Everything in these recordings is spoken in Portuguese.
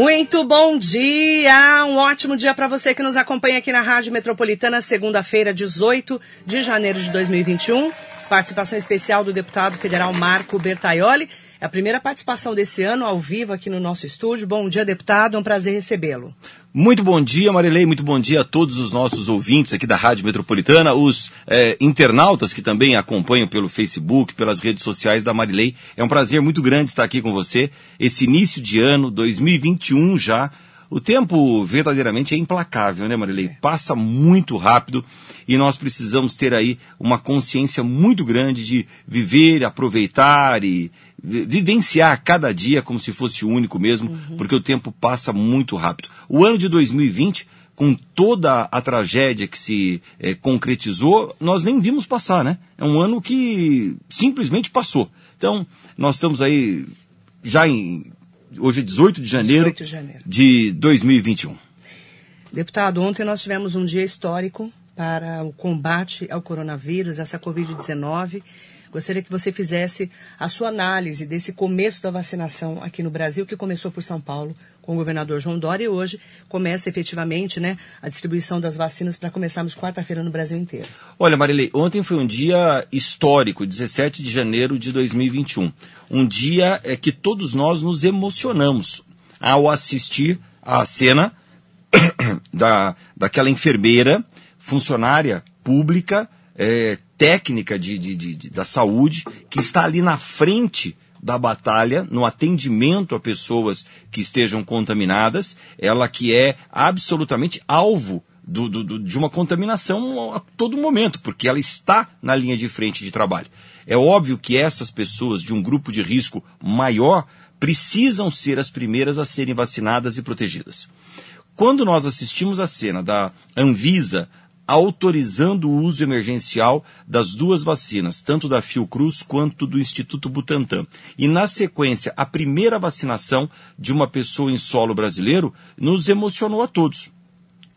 Muito bom dia, um ótimo dia para você que nos acompanha aqui na Rádio Metropolitana, segunda-feira, 18 de janeiro de 2021. Participação especial do deputado federal Marco Bertaioli. É a primeira participação desse ano ao vivo aqui no nosso estúdio. Bom dia, deputado. É um prazer recebê-lo. Muito bom dia, Marilei. Muito bom dia a todos os nossos ouvintes aqui da Rádio Metropolitana, os é, internautas que também acompanham pelo Facebook, pelas redes sociais da Marilei. É um prazer muito grande estar aqui com você. Esse início de ano 2021 já. O tempo verdadeiramente é implacável, né, Marilei? É. Passa muito rápido e nós precisamos ter aí uma consciência muito grande de viver, aproveitar e, vivenciar cada dia como se fosse o único mesmo, uhum. porque o tempo passa muito rápido. O ano de 2020, com toda a tragédia que se é, concretizou, nós nem vimos passar, né? É um ano que simplesmente passou. Então, nós estamos aí já em. Hoje é 18 de janeiro, 18 de, janeiro. de 2021. Deputado, ontem nós tivemos um dia histórico para o combate ao coronavírus, essa Covid-19. Gostaria que você fizesse a sua análise desse começo da vacinação aqui no Brasil, que começou por São Paulo, com o governador João Dória, e hoje começa efetivamente né, a distribuição das vacinas para começarmos quarta-feira no Brasil inteiro. Olha, Marilei, ontem foi um dia histórico, 17 de janeiro de 2021. Um dia é, que todos nós nos emocionamos ao assistir à cena da, daquela enfermeira, funcionária pública, é, técnica de, de, de, da saúde, que está ali na frente da batalha, no atendimento a pessoas que estejam contaminadas, ela que é absolutamente alvo do, do, de uma contaminação a todo momento, porque ela está na linha de frente de trabalho. É óbvio que essas pessoas de um grupo de risco maior precisam ser as primeiras a serem vacinadas e protegidas. Quando nós assistimos a cena da Anvisa autorizando o uso emergencial das duas vacinas, tanto da Fiocruz quanto do Instituto Butantan. E, na sequência, a primeira vacinação de uma pessoa em solo brasileiro nos emocionou a todos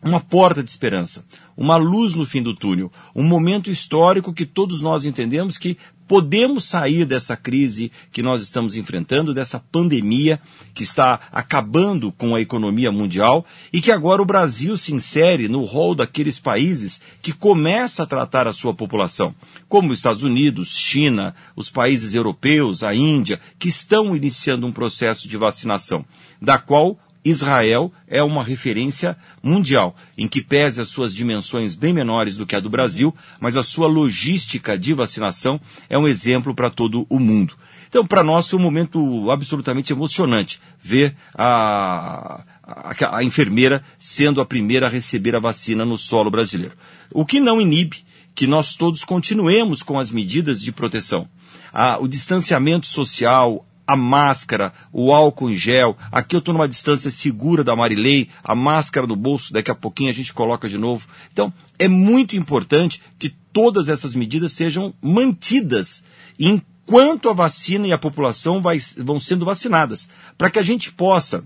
uma porta de esperança, uma luz no fim do túnel, um momento histórico que todos nós entendemos que podemos sair dessa crise que nós estamos enfrentando, dessa pandemia que está acabando com a economia mundial e que agora o Brasil se insere no rol daqueles países que começa a tratar a sua população, como os Estados Unidos, China, os países europeus, a Índia, que estão iniciando um processo de vacinação, da qual Israel é uma referência mundial, em que pese as suas dimensões bem menores do que a do Brasil, mas a sua logística de vacinação é um exemplo para todo o mundo. Então, para nós foi um momento absolutamente emocionante ver a, a, a, enfermeira sendo a primeira a receber a vacina no solo brasileiro. O que não inibe que nós todos continuemos com as medidas de proteção. Ah, o distanciamento social, a máscara, o álcool em gel. Aqui eu estou numa distância segura da Marilei, a máscara no bolso, daqui a pouquinho a gente coloca de novo. Então, é muito importante que todas essas medidas sejam mantidas enquanto a vacina e a população vai, vão sendo vacinadas, para que a gente possa,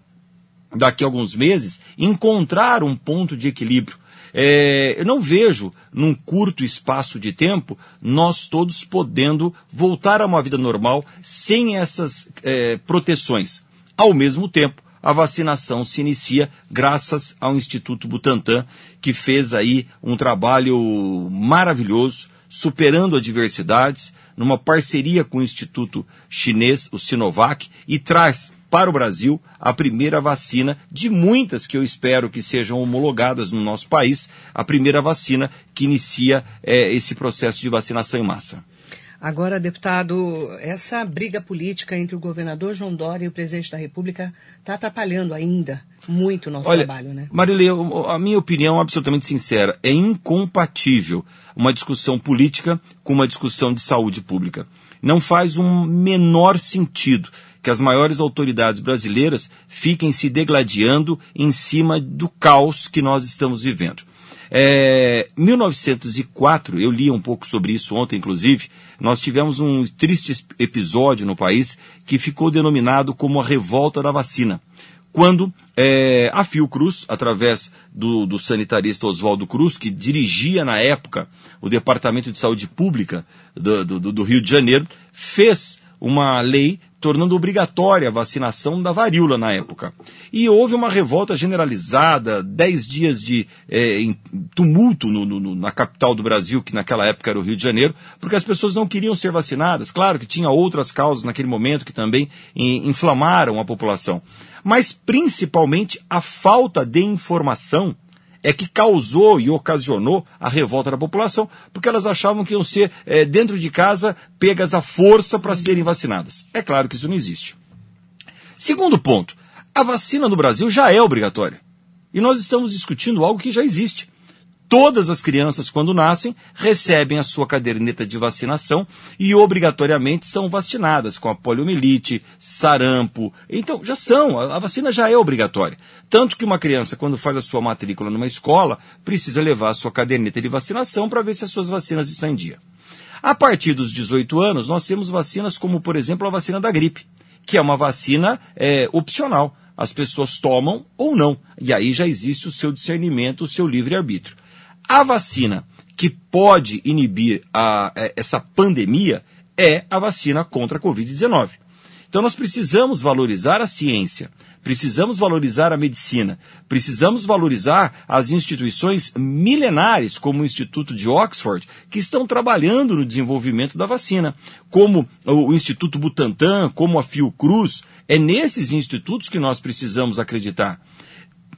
daqui a alguns meses, encontrar um ponto de equilíbrio é, eu não vejo, num curto espaço de tempo, nós todos podendo voltar a uma vida normal sem essas é, proteções. Ao mesmo tempo, a vacinação se inicia graças ao Instituto Butantan, que fez aí um trabalho maravilhoso, superando adversidades, numa parceria com o Instituto Chinês, o Sinovac, e traz para o Brasil a primeira vacina de muitas que eu espero que sejam homologadas no nosso país, a primeira vacina que inicia é, esse processo de vacinação em massa. Agora, deputado, essa briga política entre o governador João Dória e o presidente da República está atrapalhando ainda muito o nosso Olha, trabalho, né? Marilei, a minha opinião absolutamente sincera, é incompatível uma discussão política com uma discussão de saúde pública. Não faz um menor sentido que as maiores autoridades brasileiras fiquem se degladiando em cima do caos que nós estamos vivendo. É, 1904, eu li um pouco sobre isso ontem, inclusive, nós tivemos um triste episódio no país que ficou denominado como a revolta da vacina. Quando é, a Fiocruz, através do, do sanitarista Oswaldo Cruz, que dirigia na época o Departamento de Saúde Pública do, do, do Rio de Janeiro, fez uma lei tornando obrigatória a vacinação da varíola na época. E houve uma revolta generalizada, dez dias de é, tumulto no, no, na capital do Brasil, que naquela época era o Rio de Janeiro, porque as pessoas não queriam ser vacinadas. Claro que tinha outras causas naquele momento que também inflamaram a população. Mas principalmente a falta de informação é que causou e ocasionou a revolta da população, porque elas achavam que iam ser, é, dentro de casa, pegas à força para serem vacinadas. É claro que isso não existe. Segundo ponto, a vacina no Brasil já é obrigatória. E nós estamos discutindo algo que já existe. Todas as crianças, quando nascem, recebem a sua caderneta de vacinação e obrigatoriamente são vacinadas com a poliomielite, sarampo. Então, já são, a vacina já é obrigatória. Tanto que uma criança, quando faz a sua matrícula numa escola, precisa levar a sua caderneta de vacinação para ver se as suas vacinas estão em dia. A partir dos 18 anos, nós temos vacinas como, por exemplo, a vacina da gripe, que é uma vacina é, opcional. As pessoas tomam ou não. E aí já existe o seu discernimento, o seu livre-arbítrio. A vacina que pode inibir a, é, essa pandemia é a vacina contra a Covid-19. Então nós precisamos valorizar a ciência, precisamos valorizar a medicina, precisamos valorizar as instituições milenares, como o Instituto de Oxford, que estão trabalhando no desenvolvimento da vacina, como o Instituto Butantan, como a Fiocruz. É nesses institutos que nós precisamos acreditar.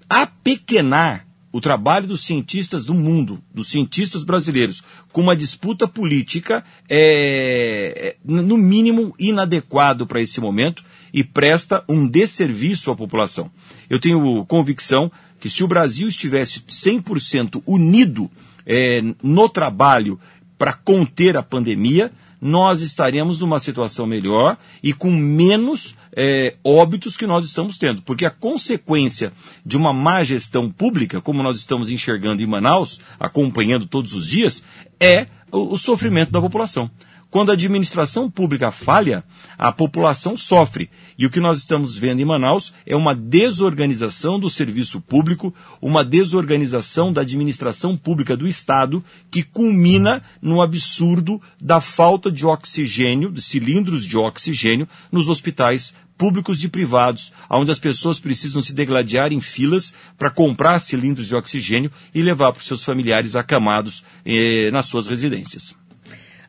Apequenar o trabalho dos cientistas do mundo, dos cientistas brasileiros, com uma disputa política é, é no mínimo, inadequado para esse momento e presta um desserviço à população. Eu tenho convicção que se o Brasil estivesse 100% unido é, no trabalho para conter a pandemia, nós estaríamos numa situação melhor e com menos é, óbitos que nós estamos tendo. Porque a consequência de uma má gestão pública, como nós estamos enxergando em Manaus, acompanhando todos os dias, é o, o sofrimento da população. Quando a administração pública falha, a população sofre. E o que nós estamos vendo em Manaus é uma desorganização do serviço público, uma desorganização da administração pública do Estado, que culmina no absurdo da falta de oxigênio, de cilindros de oxigênio, nos hospitais públicos e privados, onde as pessoas precisam se degladiar em filas para comprar cilindros de oxigênio e levar para os seus familiares acamados eh, nas suas residências.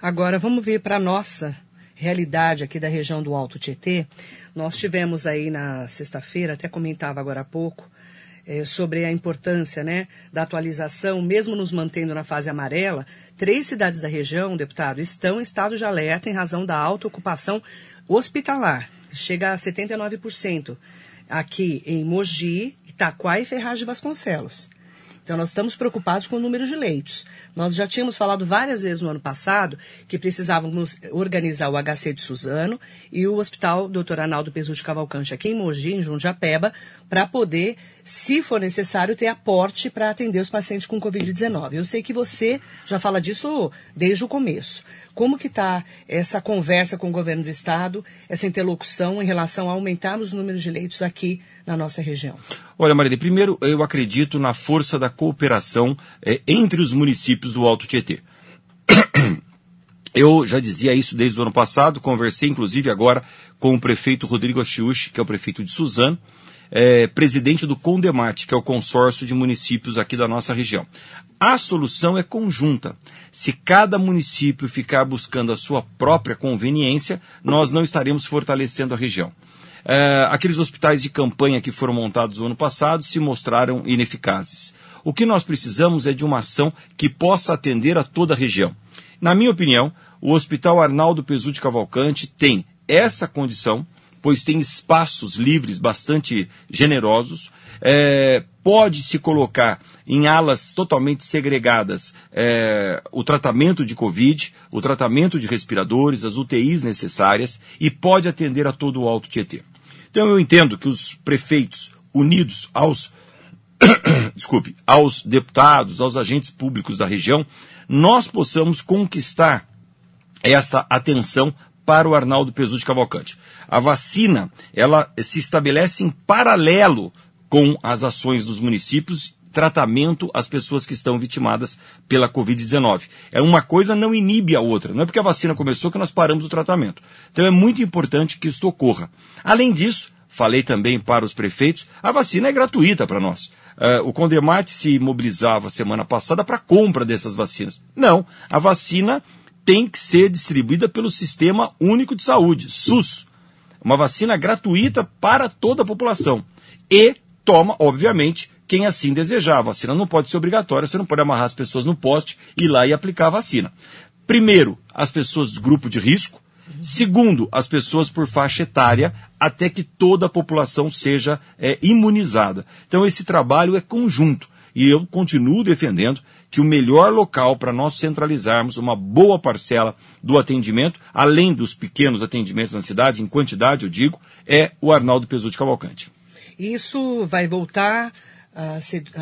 Agora vamos ver para a nossa realidade aqui da região do Alto Tietê. Nós tivemos aí na sexta-feira, até comentava agora há pouco, é, sobre a importância né, da atualização, mesmo nos mantendo na fase amarela, três cidades da região, deputado, estão em estado de alerta em razão da alta ocupação hospitalar, chega a 79%, aqui em Mogi, Itaquá e Ferraz de Vasconcelos. Então, nós estamos preocupados com o número de leitos. Nós já tínhamos falado várias vezes no ano passado que precisávamos organizar o HC de Suzano e o Hospital Dr. Arnaldo Pesu de Cavalcante aqui em Mogi, em Jundiapeba, para poder, se for necessário, ter aporte para atender os pacientes com Covid-19. Eu sei que você já fala disso desde o começo. Como que está essa conversa com o governo do Estado, essa interlocução em relação a aumentarmos o número de leitos aqui na nossa região? Olha, Maria, primeiro eu acredito na força da cooperação é, entre os municípios do Alto Tietê. Eu já dizia isso desde o ano passado, conversei inclusive agora com o prefeito Rodrigo Achiuchi, que é o prefeito de Suzano, é, presidente do Condemate, que é o consórcio de municípios aqui da nossa região. A solução é conjunta. Se cada município ficar buscando a sua própria conveniência, nós não estaremos fortalecendo a região. É, aqueles hospitais de campanha que foram montados no ano passado se mostraram ineficazes. O que nós precisamos é de uma ação que possa atender a toda a região. Na minha opinião, o Hospital Arnaldo Pesu de Cavalcante tem essa condição, pois tem espaços livres bastante generosos, é, pode se colocar em alas totalmente segregadas é, o tratamento de Covid, o tratamento de respiradores, as UTIs necessárias e pode atender a todo o Alto Tietê. Então eu entendo que os prefeitos unidos aos desculpe, aos deputados, aos agentes públicos da região, nós possamos conquistar essa atenção para o Arnaldo Pesu de Cavalcante. A vacina, ela se estabelece em paralelo com as ações dos municípios tratamento às pessoas que estão vitimadas pela Covid-19. É uma coisa não inibe a outra. Não é porque a vacina começou que nós paramos o tratamento. Então é muito importante que isso ocorra. Além disso, falei também para os prefeitos, a vacina é gratuita para nós. Uh, o Condemate se mobilizava semana passada para compra dessas vacinas. Não, a vacina tem que ser distribuída pelo Sistema Único de Saúde, SUS. Uma vacina gratuita para toda a população. E toma, obviamente, quem assim desejar. A vacina não pode ser obrigatória, você não pode amarrar as pessoas no poste, ir lá e aplicar a vacina. Primeiro, as pessoas do grupo de risco. Segundo, as pessoas por faixa etária, até que toda a população seja é, imunizada. Então, esse trabalho é conjunto. E eu continuo defendendo que o melhor local para nós centralizarmos uma boa parcela do atendimento, além dos pequenos atendimentos na cidade, em quantidade, eu digo, é o Arnaldo Pesutti Cavalcante. Isso vai voltar a,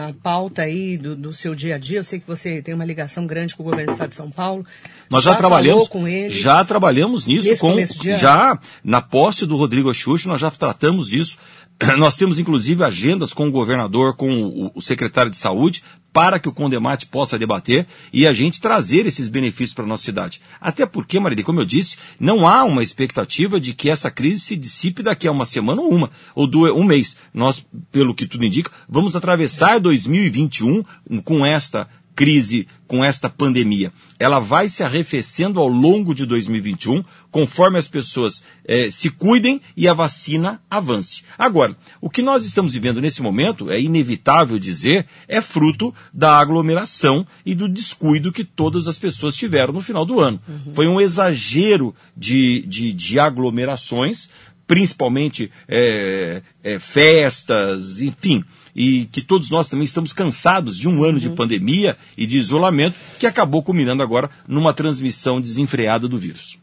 a pauta aí do, do, seu dia a dia? Eu sei que você tem uma ligação grande com o governo do Estado de São Paulo. Nós já, já trabalhamos com eles. Já trabalhamos nisso com já na posse do Rodrigo Axuxo, nós já tratamos disso. Nós temos inclusive agendas com o governador, com o secretário de saúde, para que o Condemate possa debater e a gente trazer esses benefícios para a nossa cidade. Até porque, Maria, como eu disse, não há uma expectativa de que essa crise se dissipe daqui a uma semana ou uma, ou duas, um mês. Nós, pelo que tudo indica, vamos atravessar 2021 com esta crise, com esta pandemia. Ela vai se arrefecendo ao longo de 2021, conforme as pessoas eh, se cuidem e a vacina avance. Agora, o que nós estamos vivendo nesse momento, é inevitável dizer, é fruto da aglomeração e do descuido que todas as pessoas tiveram no final do ano. Uhum. Foi um exagero de, de, de aglomerações, principalmente é, é, festas, enfim, e que todos nós também estamos cansados de um ano uhum. de pandemia e de isolamento que acabou culminando agora numa transmissão desenfreada do vírus.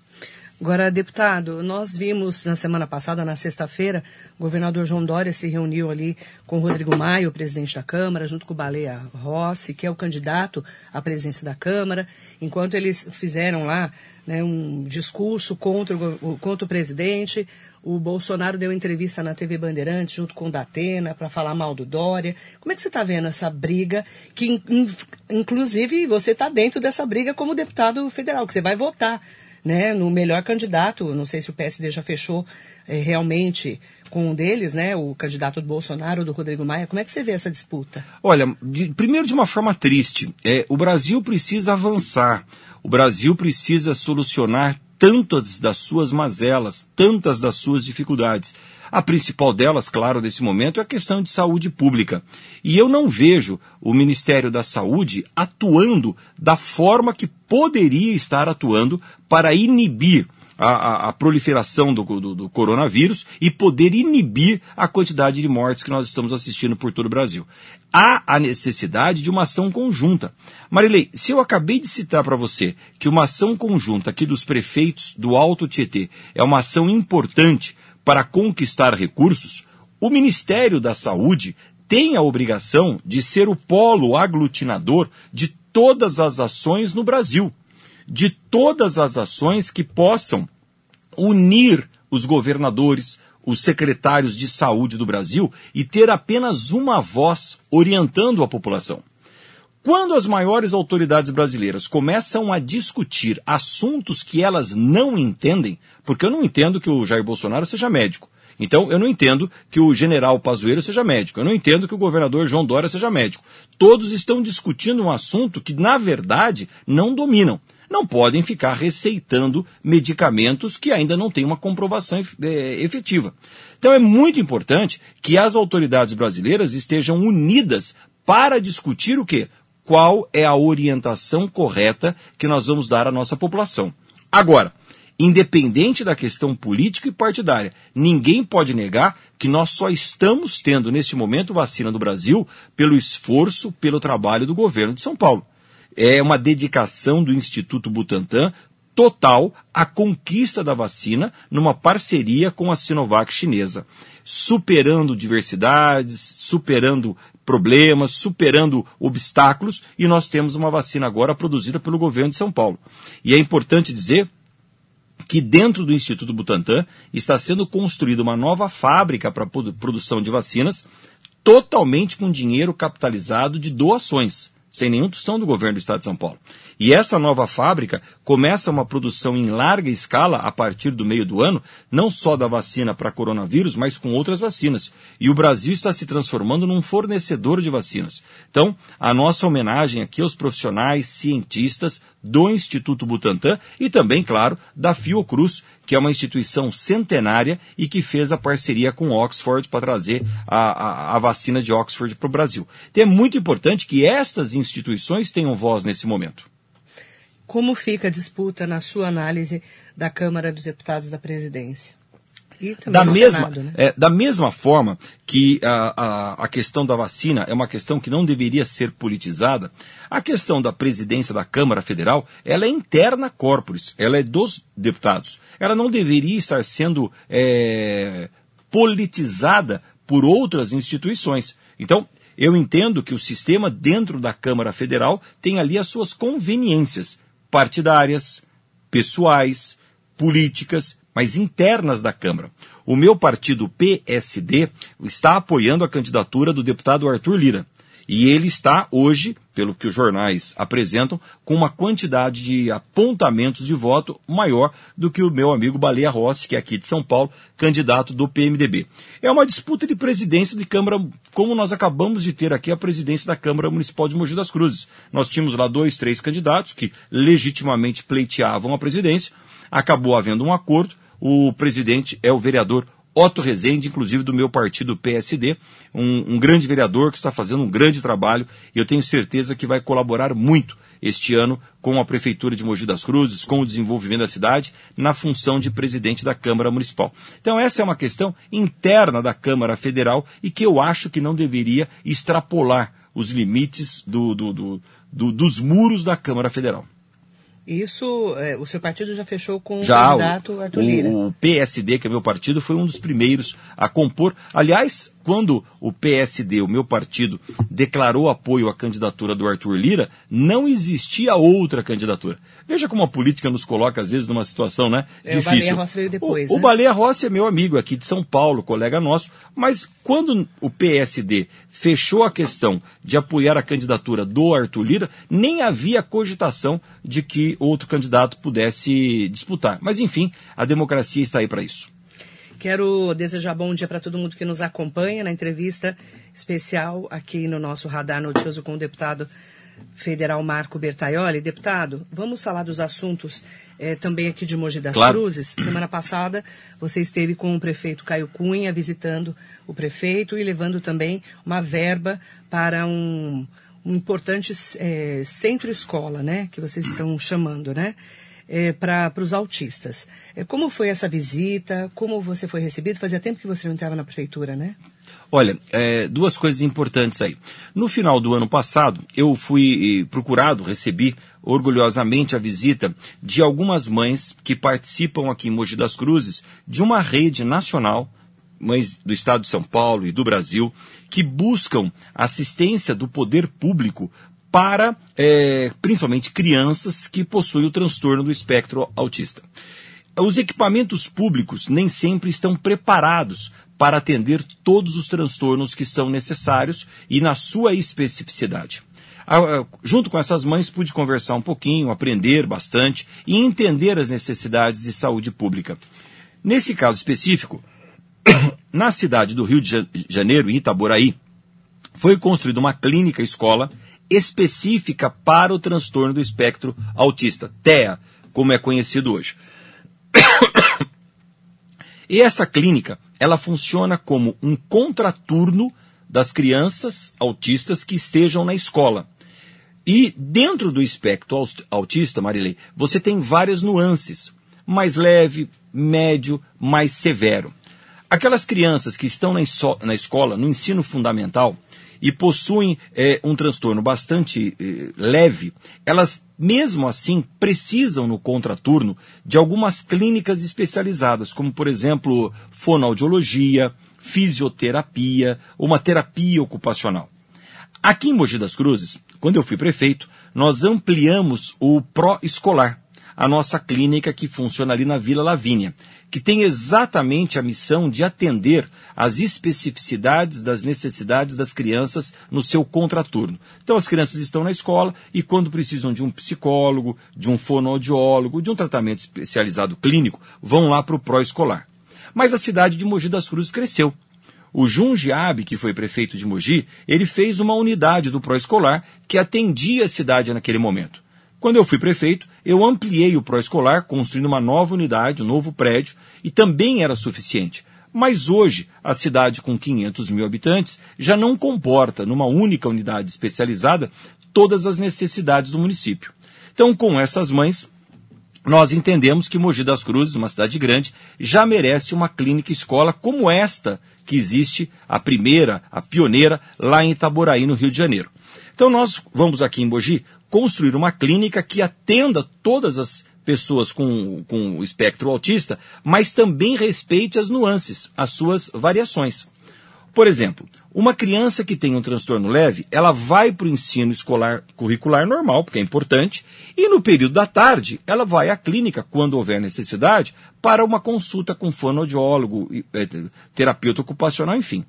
Agora, deputado, nós vimos na semana passada, na sexta-feira, o governador João Dória se reuniu ali com o Rodrigo Maia, o presidente da Câmara, junto com o Baleia Rossi, que é o candidato à presidência da Câmara, enquanto eles fizeram lá né, um discurso contra o, contra o presidente. O Bolsonaro deu entrevista na TV Bandeirantes junto com o Datena para falar mal do Dória. Como é que você está vendo essa briga? Que, inclusive, você está dentro dessa briga como deputado federal, que você vai votar né, no melhor candidato. Não sei se o PSD já fechou é, realmente com um deles, né, o candidato do Bolsonaro, do Rodrigo Maia. Como é que você vê essa disputa? Olha, de, primeiro de uma forma triste, é, o Brasil precisa avançar. O Brasil precisa solucionar tantas das suas mazelas, tantas das suas dificuldades. A principal delas, claro, nesse momento, é a questão de saúde pública. E eu não vejo o Ministério da Saúde atuando da forma que poderia estar atuando para inibir a, a, a, proliferação do, do, do, coronavírus e poder inibir a quantidade de mortes que nós estamos assistindo por todo o Brasil. Há a necessidade de uma ação conjunta. Marilei, se eu acabei de citar para você que uma ação conjunta aqui dos prefeitos do Alto Tietê é uma ação importante para conquistar recursos, o Ministério da Saúde tem a obrigação de ser o polo aglutinador de todas as ações no Brasil, de todas as ações que possam unir os governadores, os secretários de saúde do Brasil e ter apenas uma voz orientando a população. Quando as maiores autoridades brasileiras começam a discutir assuntos que elas não entendem, porque eu não entendo que o Jair Bolsonaro seja médico. Então, eu não entendo que o general Pazuello seja médico. Eu não entendo que o governador João Dória seja médico. Todos estão discutindo um assunto que, na verdade, não dominam. Não podem ficar receitando medicamentos que ainda não têm uma comprovação é, efetiva. Então, é muito importante que as autoridades brasileiras estejam unidas para discutir o quê? qual é a orientação correta que nós vamos dar à nossa população. Agora, independente da questão política e partidária, ninguém pode negar que nós só estamos tendo neste momento vacina do Brasil pelo esforço, pelo trabalho do governo de São Paulo. É uma dedicação do Instituto Butantan total à conquista da vacina numa parceria com a Sinovac chinesa, superando diversidades, superando problemas, superando obstáculos, e nós temos uma vacina agora produzida pelo governo de São Paulo. E é importante dizer que dentro do Instituto Butantan está sendo construída uma nova fábrica para produção de vacinas, totalmente com dinheiro capitalizado de doações, sem nenhum tostão do governo do Estado de São Paulo. E essa nova fábrica começa uma produção em larga escala a partir do meio do ano, não só da vacina para coronavírus, mas com outras vacinas. E o Brasil está se transformando num fornecedor de vacinas. Então, a nossa homenagem aqui aos profissionais, cientistas do Instituto Butantan e também, claro, da Fiocruz, que é uma instituição centenária e que fez a parceria com Oxford para trazer a, a, a vacina de Oxford para o Brasil. Então é muito importante que estas instituições tenham voz nesse momento. Como fica a disputa, na sua análise, da Câmara dos Deputados da Presidência? Da mesma, Senado, né? é, da mesma forma que a, a, a, questão da vacina é uma questão que não deveria ser politizada, a questão da presidência da Câmara Federal, ela é interna corporis, ela é dos deputados. Ela não deveria estar sendo é, politizada por outras instituições. Então, eu entendo que o sistema dentro da Câmara Federal tem ali as suas conveniências partidárias, pessoais, políticas, mas internas da Câmara. O meu partido PSD está apoiando a candidatura do deputado Arthur Lira. E ele está hoje, pelo que os jornais apresentam, com uma quantidade de apontamentos de voto maior do que o meu amigo Baleia Rossi, que é aqui de São Paulo, candidato do PMDB. É uma disputa de presidência de Câmara, como nós acabamos de ter aqui a presidência da Câmara Municipal de Mogi das Cruzes. Nós tínhamos lá dois, três candidatos que legitimamente pleiteavam a presidência. Acabou havendo um acordo. O presidente é o vereador Otto Rezende, inclusive do meu partido PSD, um, um, grande vereador que está fazendo um grande trabalho e eu tenho certeza que vai colaborar muito este ano com a Prefeitura de Mogi das Cruzes, com o desenvolvimento da cidade, na função de presidente da Câmara Municipal. Então essa é uma questão interna da Câmara Federal e que eu acho que não deveria extrapolar os limites do, do, do, dos muros da Câmara Federal. Isso, é, o seu partido já fechou com já, o candidato Arthur Lira. O, o PSD, que é meu partido, foi um dos primeiros a compor. Aliás, quando o PSD, o meu partido, declarou apoio à candidatura do Arthur Lira, não existia outra candidatura. Veja como a política nos coloca, às vezes, numa situação né, é, difícil. O Baleia Rossi veio depois. O, né? o Baleia Rossi é meu amigo aqui de São Paulo, colega nosso, mas quando o PSD fechou a questão de apoiar a candidatura do Arthur Lira, nem havia cogitação de que outro candidato pudesse disputar. Mas, enfim, a democracia está aí para isso. Quero desejar bom dia para todo mundo que nos acompanha na entrevista especial aqui no nosso Radar Noticioso com o deputado federal Marco Bertaioli. Deputado, vamos falar dos assuntos eh, também aqui de Mogi das claro. Cruzes. Semana passada você esteve com o prefeito Caio Cunha visitando o prefeito e levando também uma verba para um, um importante eh, centro-escola, né? Que vocês estão chamando, né? É, para os autistas. É, como foi essa visita? Como você foi recebido? Fazia tempo que você não estava na prefeitura, né? Olha, é, duas coisas importantes aí. No final do ano passado, eu fui procurado, recebi orgulhosamente a visita de algumas mães que participam aqui em Mogi das Cruzes de uma rede nacional mães do estado de São Paulo e do Brasil que buscam assistência do poder público para é, principalmente crianças que possuem o transtorno do espectro autista. Os equipamentos públicos nem sempre estão preparados para atender todos os transtornos que são necessários e na sua especificidade. Junto com essas mães, pude conversar um pouquinho, aprender bastante e entender as necessidades de saúde pública. Nesse caso específico, na cidade do Rio de Janeiro, em Itaboraí, foi construída uma clínica escola específica para o transtorno do espectro autista, TEA, como é conhecido hoje. E essa clínica, ela funciona como um contraturno das crianças autistas que estejam na escola. E dentro do espectro autista, Marilei, você tem várias nuances. Mais leve, médio, mais severo. Aquelas crianças que estão na, na escola, no ensino fundamental, e possuem é, um transtorno bastante é, leve, elas mesmo assim precisam no contraturno de algumas clínicas especializadas, como por exemplo fonoaudiologia, fisioterapia, uma terapia ocupacional. Aqui em Mogi das Cruzes, quando eu fui prefeito, nós ampliamos o pró-escolar. a nossa clínica que funciona ali na Vila Lavínia, que tem exatamente a missão de atender às especificidades das necessidades das crianças no seu contraturno. Então as crianças estão na escola e quando precisam de um psicólogo, de um fonoaudiólogo, de um tratamento especializado clínico, vão lá para o pró-escolar. Mas a cidade de Mogi das Cruzes cresceu. O Jundiabe, que foi prefeito de Mogi, ele fez uma unidade do pró-escolar que atendia a cidade naquele momento. Quando eu fui prefeito, eu ampliei o pró-escolar, construindo uma nova unidade, um novo prédio, e também era suficiente. Mas hoje, a cidade com 500 mil habitantes já não comporta, numa única unidade especializada, todas as necessidades do município. Então, com essas mães, nós entendemos que Mogi das Cruzes, uma cidade grande, já merece uma clínica escola como esta que existe, a primeira, a pioneira, lá em Itaboraí, no Rio de Janeiro. Então nós vamos aqui em Mogi construir uma clínica que atenda todas as pessoas com, com o espectro autista, mas também respeite as nuances, as suas variações. Por exemplo, uma criança que tem um transtorno leve, ela vai para o ensino escolar curricular normal, porque é importante, e no período da tarde, ela vai à clínica, quando houver necessidade, para uma consulta com fonoaudiólogo, é, terapeuta ocupacional, enfim.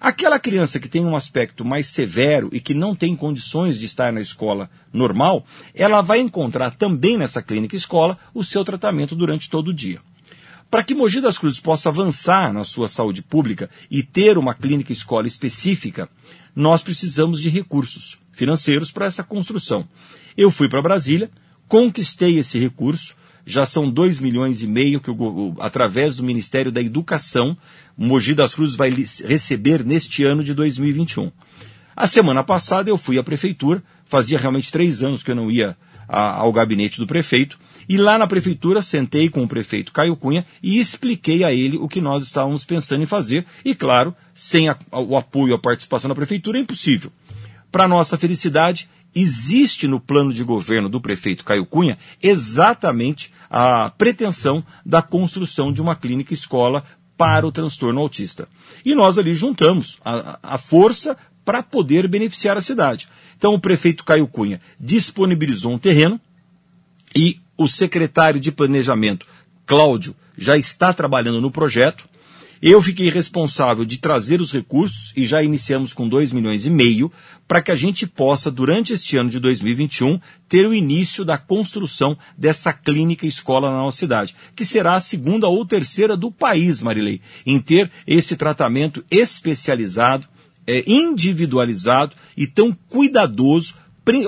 Aquela criança que tem um aspecto mais severo e que não tem condições de estar na escola normal, ela vai encontrar também nessa clínica escola o seu tratamento durante todo o dia. Para que Mogi das Cruzes possa avançar na sua saúde pública e ter uma clínica escola específica, nós precisamos de recursos financeiros para essa construção. Eu fui para Brasília, conquistei esse recurso, já são 2 milhões e meio que, o, através do Ministério da Educação, Mogi das Cruzes vai receber neste ano de 2021. A semana passada eu fui à prefeitura, fazia realmente três anos que eu não ia a, ao gabinete do prefeito, e lá na prefeitura sentei com o prefeito Caio Cunha e expliquei a ele o que nós estávamos pensando em fazer. E claro, sem a, o apoio, a participação da prefeitura é impossível. Para nossa felicidade, existe no plano de governo do prefeito Caio Cunha exatamente a pretensão da construção de uma clínica escola para o transtorno autista. E nós ali juntamos a, a força para poder beneficiar a cidade. Então o prefeito Caio Cunha disponibilizou um terreno e o secretário de Planejamento, Cláudio, já está trabalhando no projeto. Eu fiquei responsável de trazer os recursos e já iniciamos com 2 milhões e meio para que a gente possa, durante este ano de 2021, ter o início da construção dessa clínica escola na nossa cidade, que será a segunda ou terceira do país, Marilei, em ter esse tratamento especializado, é, individualizado e tão cuidadoso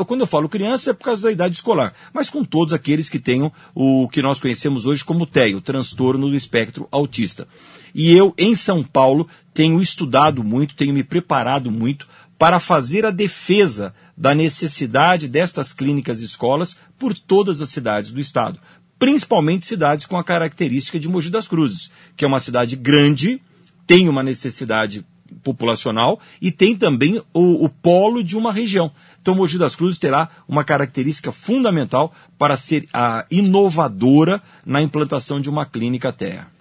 quando eu falo criança é por causa da idade escolar, mas com todos aqueles que tenham o que nós conhecemos hoje como TEA, o transtorno do espectro autista. E eu, em São Paulo, tenho estudado muito, tenho me preparado muito para fazer a defesa da necessidade destas clínicas e escolas por todas as cidades do estado, principalmente cidades com a característica de Mogi das Cruzes, que é uma cidade grande, tem uma necessidade populacional e tem também o, o polo de uma região. Então, Mogi das Cruzes terá uma característica fundamental para ser a inovadora na implantação de uma clínica terra.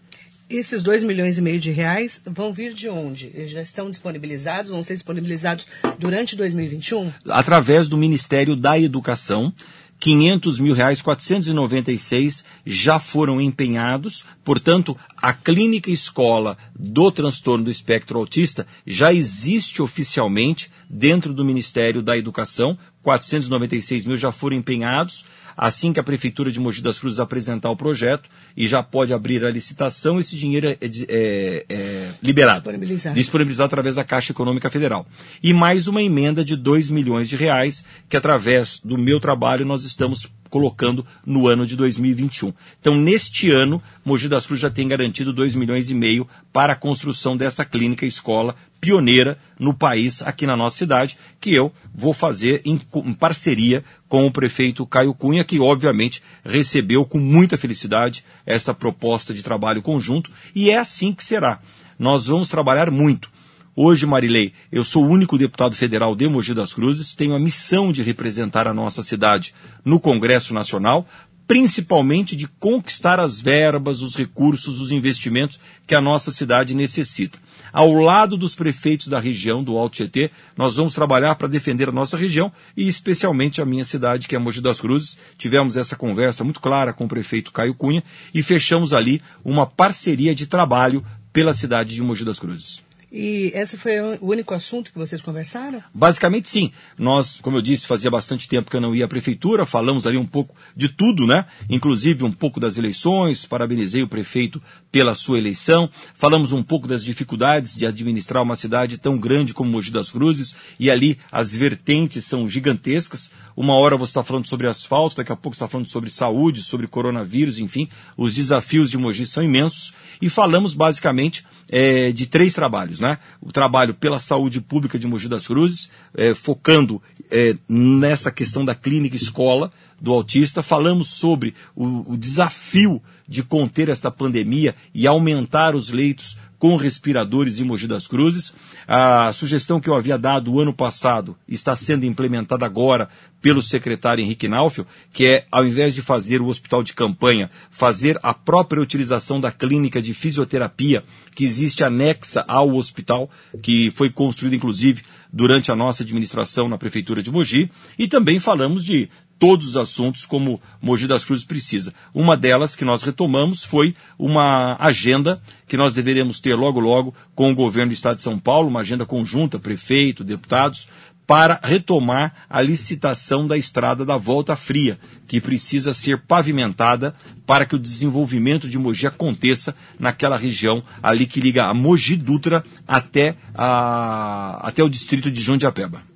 Esses 2 milhões e meio de reais vão vir de onde? Eles já estão disponibilizados? Vão ser disponibilizados durante 2021? Através do Ministério da Educação, 500 mil reais, 496 já foram empenhados. Portanto, a clínica escola do transtorno do espectro autista já existe oficialmente dentro do Ministério da Educação. 496 mil já foram empenhados. Assim que a Prefeitura de Mogi das Cruzes apresentar o projeto e já pode abrir a licitação, esse dinheiro é, é, é liberado. Disponibilizado. Disponibilizado através da Caixa Econômica Federal. E mais uma emenda de 2 milhões de reais, que através do meu trabalho nós estamos colocando no ano de 2021. Então, neste ano, Mogi das Cruzes já tem garantido 2 milhões e meio para a construção dessa clínica escola pioneira no país, aqui na nossa cidade, que eu vou fazer em, em parceria com o prefeito Caio Cunha, que obviamente recebeu com muita felicidade essa proposta de trabalho conjunto, e é assim que será. Nós vamos trabalhar muito Hoje, Marilei, eu sou o único deputado federal de Mogi das Cruzes, tenho a missão de representar a nossa cidade no Congresso Nacional, principalmente de conquistar as verbas, os recursos, os investimentos que a nossa cidade necessita. Ao lado dos prefeitos da região do Alto Tietê, nós vamos trabalhar para defender a nossa região e especialmente a minha cidade, que é Mogi das Cruzes. Tivemos essa conversa muito clara com o prefeito Caio Cunha e fechamos ali uma parceria de trabalho pela cidade de Mogi das Cruzes. E esse foi o único assunto que vocês conversaram? Basicamente sim. Nós, como eu disse, fazia bastante tempo que eu não ia à prefeitura, falamos ali um pouco de tudo, né? Inclusive um pouco das eleições, parabenizei o prefeito pela sua eleição, falamos um pouco das dificuldades de administrar uma cidade tão grande como Mogi das Cruzes, e ali as vertentes são gigantescas. Uma hora você está falando sobre asfalto, daqui a pouco está falando sobre saúde, sobre coronavírus, enfim, os desafios de Mogi são imensos. E falamos basicamente é, de três trabalhos, né? O trabalho pela saúde pública de Mogi das Cruzes, é, focando é, nessa questão da clínica escola do autista. Falamos sobre o, o desafio de conter esta pandemia e aumentar os leitos com respiradores em Mogi das Cruzes. A sugestão que eu havia dado ano passado está sendo implementada agora pelo secretário Henrique Naufel, que é, ao invés de fazer o hospital de campanha, fazer a própria utilização da clínica de fisioterapia que existe anexa ao hospital, que foi construída inclusive durante a nossa administração na Prefeitura de Mogi, e também falamos de todos os assuntos como Mogi das Cruzes precisa. Uma delas que nós retomamos foi uma agenda que nós deveremos ter logo logo com o governo do Estado de São Paulo, uma agenda conjunta, prefeito, deputados, para retomar a licitação da estrada da Volta Fria, que precisa ser pavimentada para que o desenvolvimento de Mogi aconteça naquela região ali que liga a Mogi Dutra até, a, até o distrito de Jundiapeba.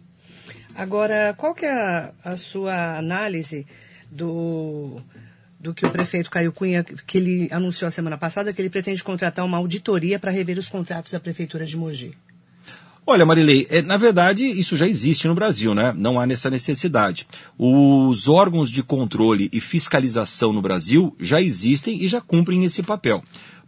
Agora, qual que é a, a sua análise do, do que o prefeito Caio Cunha, que ele anunciou a semana passada, que ele pretende contratar uma auditoria para rever os contratos da Prefeitura de Mogi? Olha, Marilei, é, na verdade isso já existe no Brasil, né? Não há nessa necessidade. Os órgãos de controle e fiscalização no Brasil já existem e já cumprem esse papel.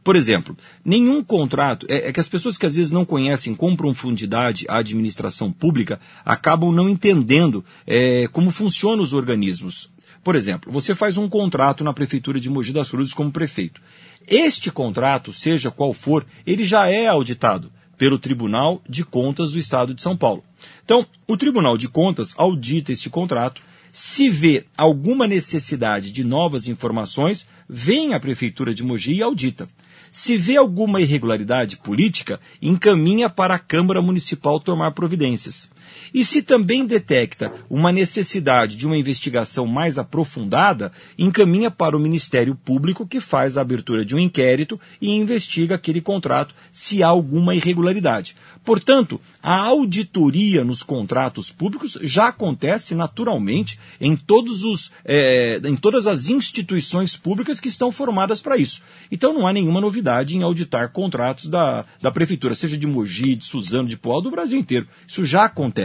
Por exemplo, nenhum contrato, é, é, que as pessoas que às vezes não conhecem com profundidade a administração pública acabam não entendendo é, como funcionam os organismos. Por exemplo, você faz um contrato na Prefeitura de Mogi das Cruzes como prefeito. Este contrato, seja qual for, ele já é auditado pelo Tribunal de Contas do Estado de São Paulo. Então, o Tribunal de Contas audita este contrato, se vê alguma necessidade de novas informações, vem à Prefeitura de Mogi e audita. Se vê alguma irregularidade política, encaminha para a Câmara Municipal tomar providências. E se também detecta uma necessidade de uma investigação mais aprofundada, encaminha para o Ministério Público, que faz a abertura de um inquérito e investiga aquele contrato se há alguma irregularidade. Portanto, a auditoria nos contratos públicos já acontece naturalmente em, todos os, é, em todas as instituições públicas que estão formadas para isso. Então não há nenhuma novidade em auditar contratos da, da Prefeitura, seja de Mogi, de Suzano, de Poal, do Brasil inteiro. Isso já acontece.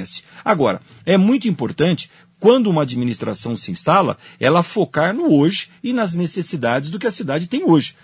Agora, é muito importante quando uma administração se instala, ela focar no hoje e nas necessidades do que a cidade tem hoje.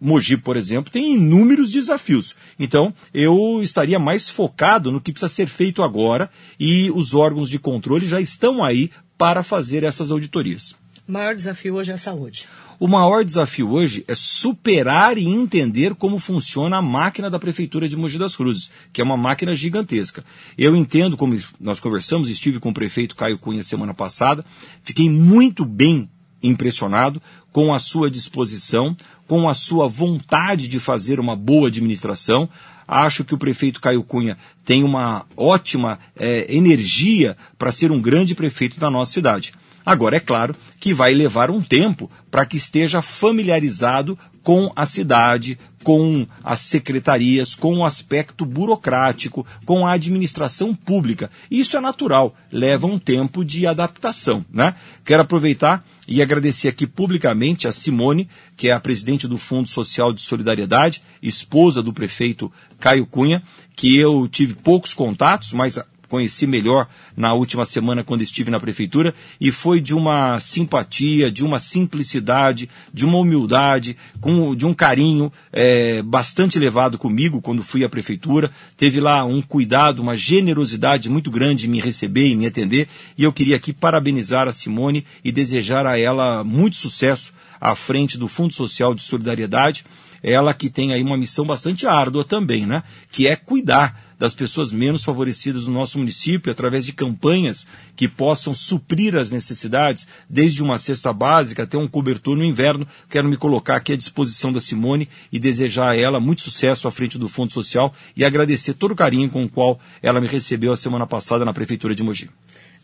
Mogi, por exemplo, tem inúmeros desafios. Então, eu estaria mais focado no que precisa ser feito agora e os órgãos de controle já estão aí para fazer essas auditorias. O maior desafio hoje é a saúde. O maior desafio hoje é superar e entender como funciona a máquina da Prefeitura de Mogi das Cruzes, que é uma máquina gigantesca. Eu entendo, como nós conversamos, estive com o prefeito Caio Cunha semana passada, fiquei muito bem impressionado com a sua disposição, com a sua vontade de fazer uma boa administração. Acho que o prefeito Caio Cunha tem uma ótima é, energia para ser um grande prefeito da nossa cidade. Agora, é claro que vai levar um tempo para que esteja familiarizado com a cidade, com as secretarias, com o aspecto burocrático, com a administração pública. Isso é natural, leva um tempo de adaptação. Né? Quero aproveitar e agradecer aqui publicamente a Simone, que é a presidente do Fundo Social de Solidariedade, esposa do prefeito Caio Cunha, que eu tive poucos contatos, mas conheci melhor na última semana quando estive na prefeitura e foi de uma simpatia, de uma simplicidade, de uma humildade, com, de um carinho é, bastante elevado comigo quando fui à prefeitura. Teve lá um cuidado, uma generosidade muito grande em me receber e me atender e eu queria aqui parabenizar a Simone e desejar a ela muito sucesso à frente do Fundo Social de Solidariedade ela que tem aí uma missão bastante árdua também, né? Que é cuidar das pessoas menos favorecidas do nosso município através de campanhas que possam suprir as necessidades, desde uma cesta básica até um cobertor no inverno. Quero me colocar aqui à disposição da Simone e desejar a ela muito sucesso à frente do Fundo Social e agradecer todo o carinho com o qual ela me recebeu a semana passada na Prefeitura de Mogi.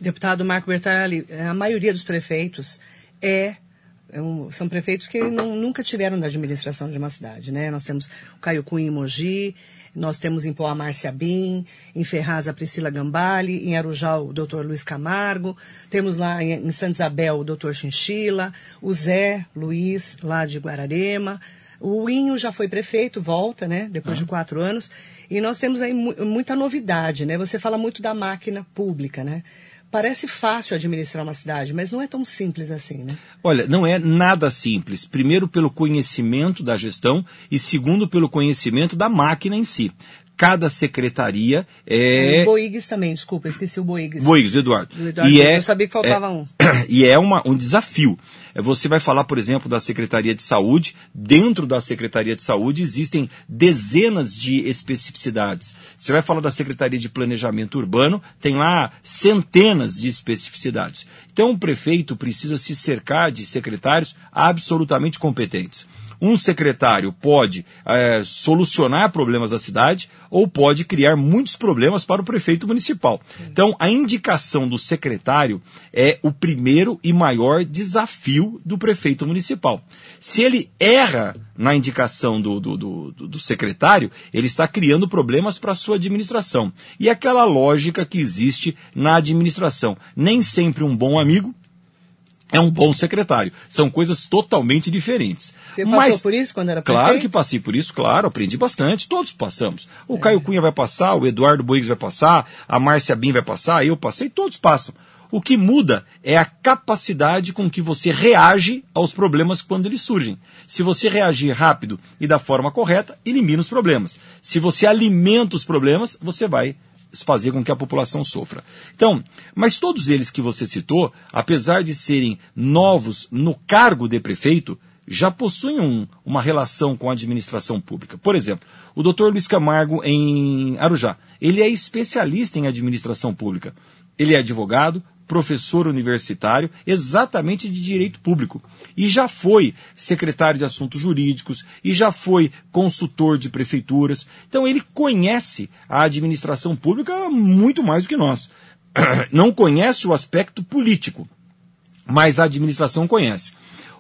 Deputado Marco Bertalli, a maioria dos prefeitos é é são prefeitos que não, nunca tiveram da administração de uma cidade, né? Nós temos o Caio Cunha em Mogi, nós temos em Poá a Márcia Bim, em Ferraz a Priscila Gambale, em Arujá o doutor Luiz Camargo, temos lá em, em Santa Isabel o doutor Chinchila, o Zé Luiz, lá de Guararema, o Inho já foi prefeito, volta, né? Depois de quatro anos. E nós temos aí muita novidade, né? Você fala muito da máquina pública, né? Parece fácil administrar uma cidade, mas não é tão simples assim, né? Olha, não é nada simples. Primeiro, pelo conhecimento da gestão e segundo, pelo conhecimento da máquina em si cada secretaria é. O Boigues também, desculpa, esqueci o Boigues. Boigues, Eduardo. Eduardo e é, eu sabia que faltava é, um. E é uma, um desafio. É, você vai falar, por exemplo, da Secretaria de Saúde. Dentro da Secretaria de Saúde existem dezenas de especificidades. Você vai falar da Secretaria de Planejamento Urbano, tem lá centenas de especificidades. Então, o prefeito precisa se cercar de secretários absolutamente competentes. Um secretário pode é, solucionar problemas da cidade ou pode criar muitos problemas para o prefeito municipal. Então, a indicação do secretário é o primeiro e maior desafio do prefeito municipal. Se ele erra na indicação do, do, do, do secretário, ele está criando problemas para a sua administração. E aquela lógica que existe na administração. Nem sempre um bom amigo é um bom secretário. São coisas totalmente diferentes. Você passou Mas, por isso quando era prefeito? Claro que passei por isso, claro, aprendi bastante, todos passamos. O é. Caio Cunha vai passar, o Eduardo Boigues vai passar, a Márcia Bim vai passar, eu passei, todos passam. O que muda é a capacidade com que você reage aos problemas quando eles surgem. Se você reagir rápido e da forma correta, elimina os problemas. Se você alimenta os problemas, você vai fazer com que a população sofra. Então, mas todos eles que você citou, apesar de serem novos no cargo de prefeito, já possuem um, uma relação com a administração pública. Por exemplo, o doutor Luiz Camargo em Arujá, ele é especialista em administração pública. Ele é advogado, professor universitário, exatamente de direito público. E já foi secretário de assuntos jurídicos, e já foi consultor de prefeituras. Então ele conhece a administração pública muito mais do que nós. Não conhece o aspecto político, mas a administração conhece.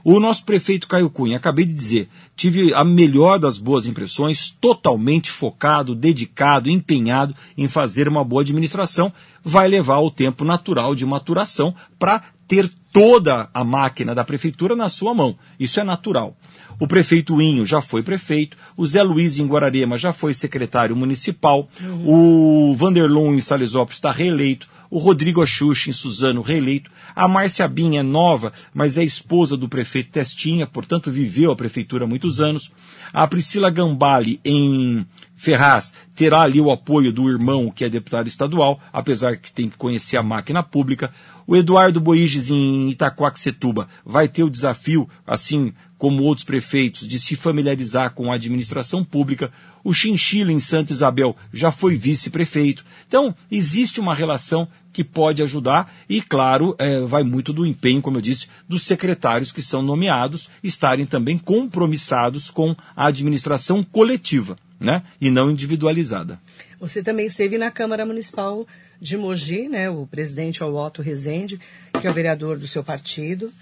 O nosso prefeito Caio Cunha, acabei de dizer, tive a melhor das boas impressões, totalmente focado, dedicado, empenhado em fazer uma boa administração. Vai levar o tempo natural de maturação para ter toda a máquina da prefeitura na sua mão. Isso é natural. O prefeito Inho já foi prefeito, o Zé Luiz em Guararema já foi secretário municipal, uhum. o Vanderlon em Salesópolis está reeleito, o Rodrigo Axuxa em Suzano reeleito, a Márcia Binha é nova, mas é esposa do prefeito Testinha, portanto viveu a prefeitura há muitos anos, a Priscila Gambale em Ferraz terá ali o apoio do irmão, que é deputado estadual, apesar que tem que conhecer a máquina pública. O Eduardo Boiges em Itacoaxetuba vai ter o desafio, assim como outros prefeitos, de se familiarizar com a administração pública. O Chinchila em Santa Isabel já foi vice-prefeito. Então, existe uma relação que pode ajudar e, claro, é, vai muito do empenho, como eu disse, dos secretários que são nomeados estarem também compromissados com a administração coletiva né? e não individualizada. Você também esteve na Câmara Municipal de Mogi, né? o presidente é o Otto Rezende, que é o vereador do seu partido.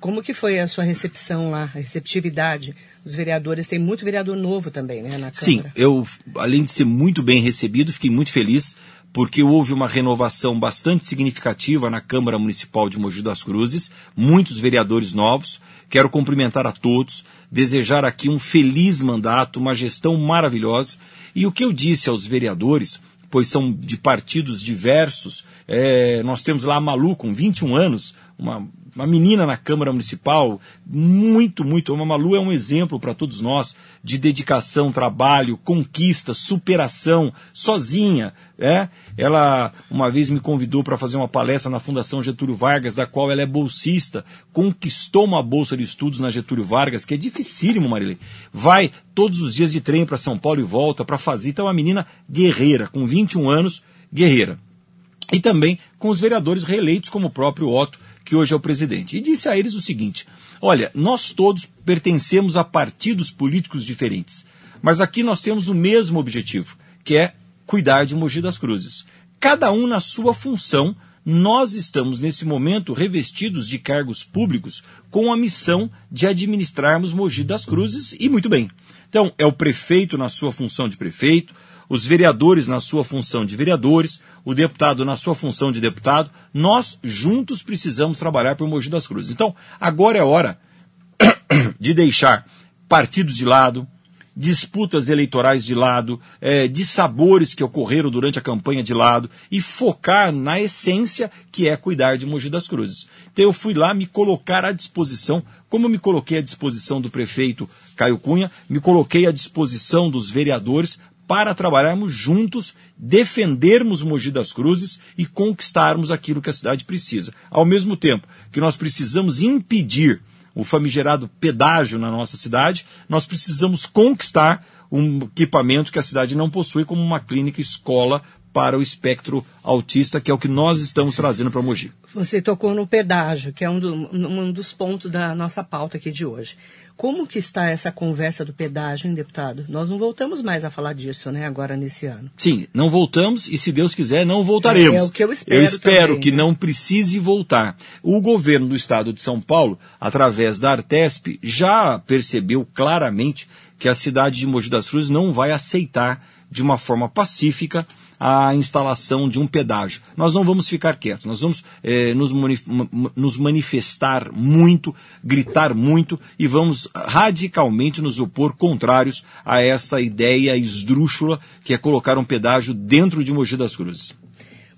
Como que foi a sua recepção lá, a receptividade dos vereadores? Tem muito vereador novo também, né, na Câmara. Sim, eu, além de ser muito bem recebido, fiquei muito feliz porque houve uma renovação bastante significativa na Câmara Municipal de Mogi das Cruzes, muitos vereadores novos. Quero cumprimentar a todos, desejar aqui um feliz mandato, uma gestão maravilhosa. E o que eu disse aos vereadores, pois são de partidos diversos. É, nós temos lá a Malu, com 21 anos, uma uma menina na Câmara Municipal, muito, muito. A Mamalu é um exemplo para todos nós de dedicação, trabalho, conquista, superação, sozinha. É? Ela uma vez me convidou para fazer uma palestra na Fundação Getúlio Vargas, da qual ela é bolsista, conquistou uma bolsa de estudos na Getúlio Vargas, que é dificílimo, Marilei. Vai todos os dias de trem para São Paulo e volta para fazer. Então, é uma menina guerreira, com 21 anos, guerreira. E também com os vereadores reeleitos, como o próprio Otto, que hoje é o presidente, e disse a eles o seguinte: olha, nós todos pertencemos a partidos políticos diferentes, mas aqui nós temos o mesmo objetivo, que é cuidar de Mogi das Cruzes. Cada um na sua função, nós estamos nesse momento revestidos de cargos públicos com a missão de administrarmos Mogi das Cruzes e muito bem. Então, é o prefeito na sua função de prefeito, os vereadores na sua função de vereadores, o deputado na sua função de deputado. Nós juntos precisamos trabalhar por Mogi das Cruzes. Então, agora é hora de deixar partidos de lado, disputas eleitorais de lado, é, de sabores que ocorreram durante a campanha de lado e focar na essência que é cuidar de Mogi das Cruzes. Então eu fui lá me colocar à disposição, como me coloquei à disposição do prefeito Caio Cunha, me coloquei à disposição dos vereadores para trabalharmos juntos, defendermos Mogi das Cruzes e conquistarmos aquilo que a cidade precisa. Ao mesmo tempo que nós precisamos impedir o famigerado pedágio na nossa cidade, nós precisamos conquistar um equipamento que a cidade não possui, como uma clínica escola para o espectro autista, que é o que nós estamos trazendo para Mogi. Você tocou no pedágio, que é um, do, um, dos pontos da nossa pauta aqui de hoje. Como que está essa conversa do pedágio, hein, deputado? Nós não voltamos mais a falar disso, né, agora nesse ano. Sim, não voltamos e, se Deus quiser, não voltaremos. É, é o que eu espero Eu espero também, que né? não precise voltar. O governo do estado de São Paulo, através da Artesp, já percebeu claramente que a cidade de Mogi das Cruzes não vai aceitar de uma forma pacífica a instalação de um pedágio. Nós não vamos ficar quietos, nós vamos eh, nos, nos manifestar muito, gritar muito e vamos radicalmente nos opor contrários a essa ideia esdrúxula que é colocar um pedágio dentro de Mogi das Cruzes.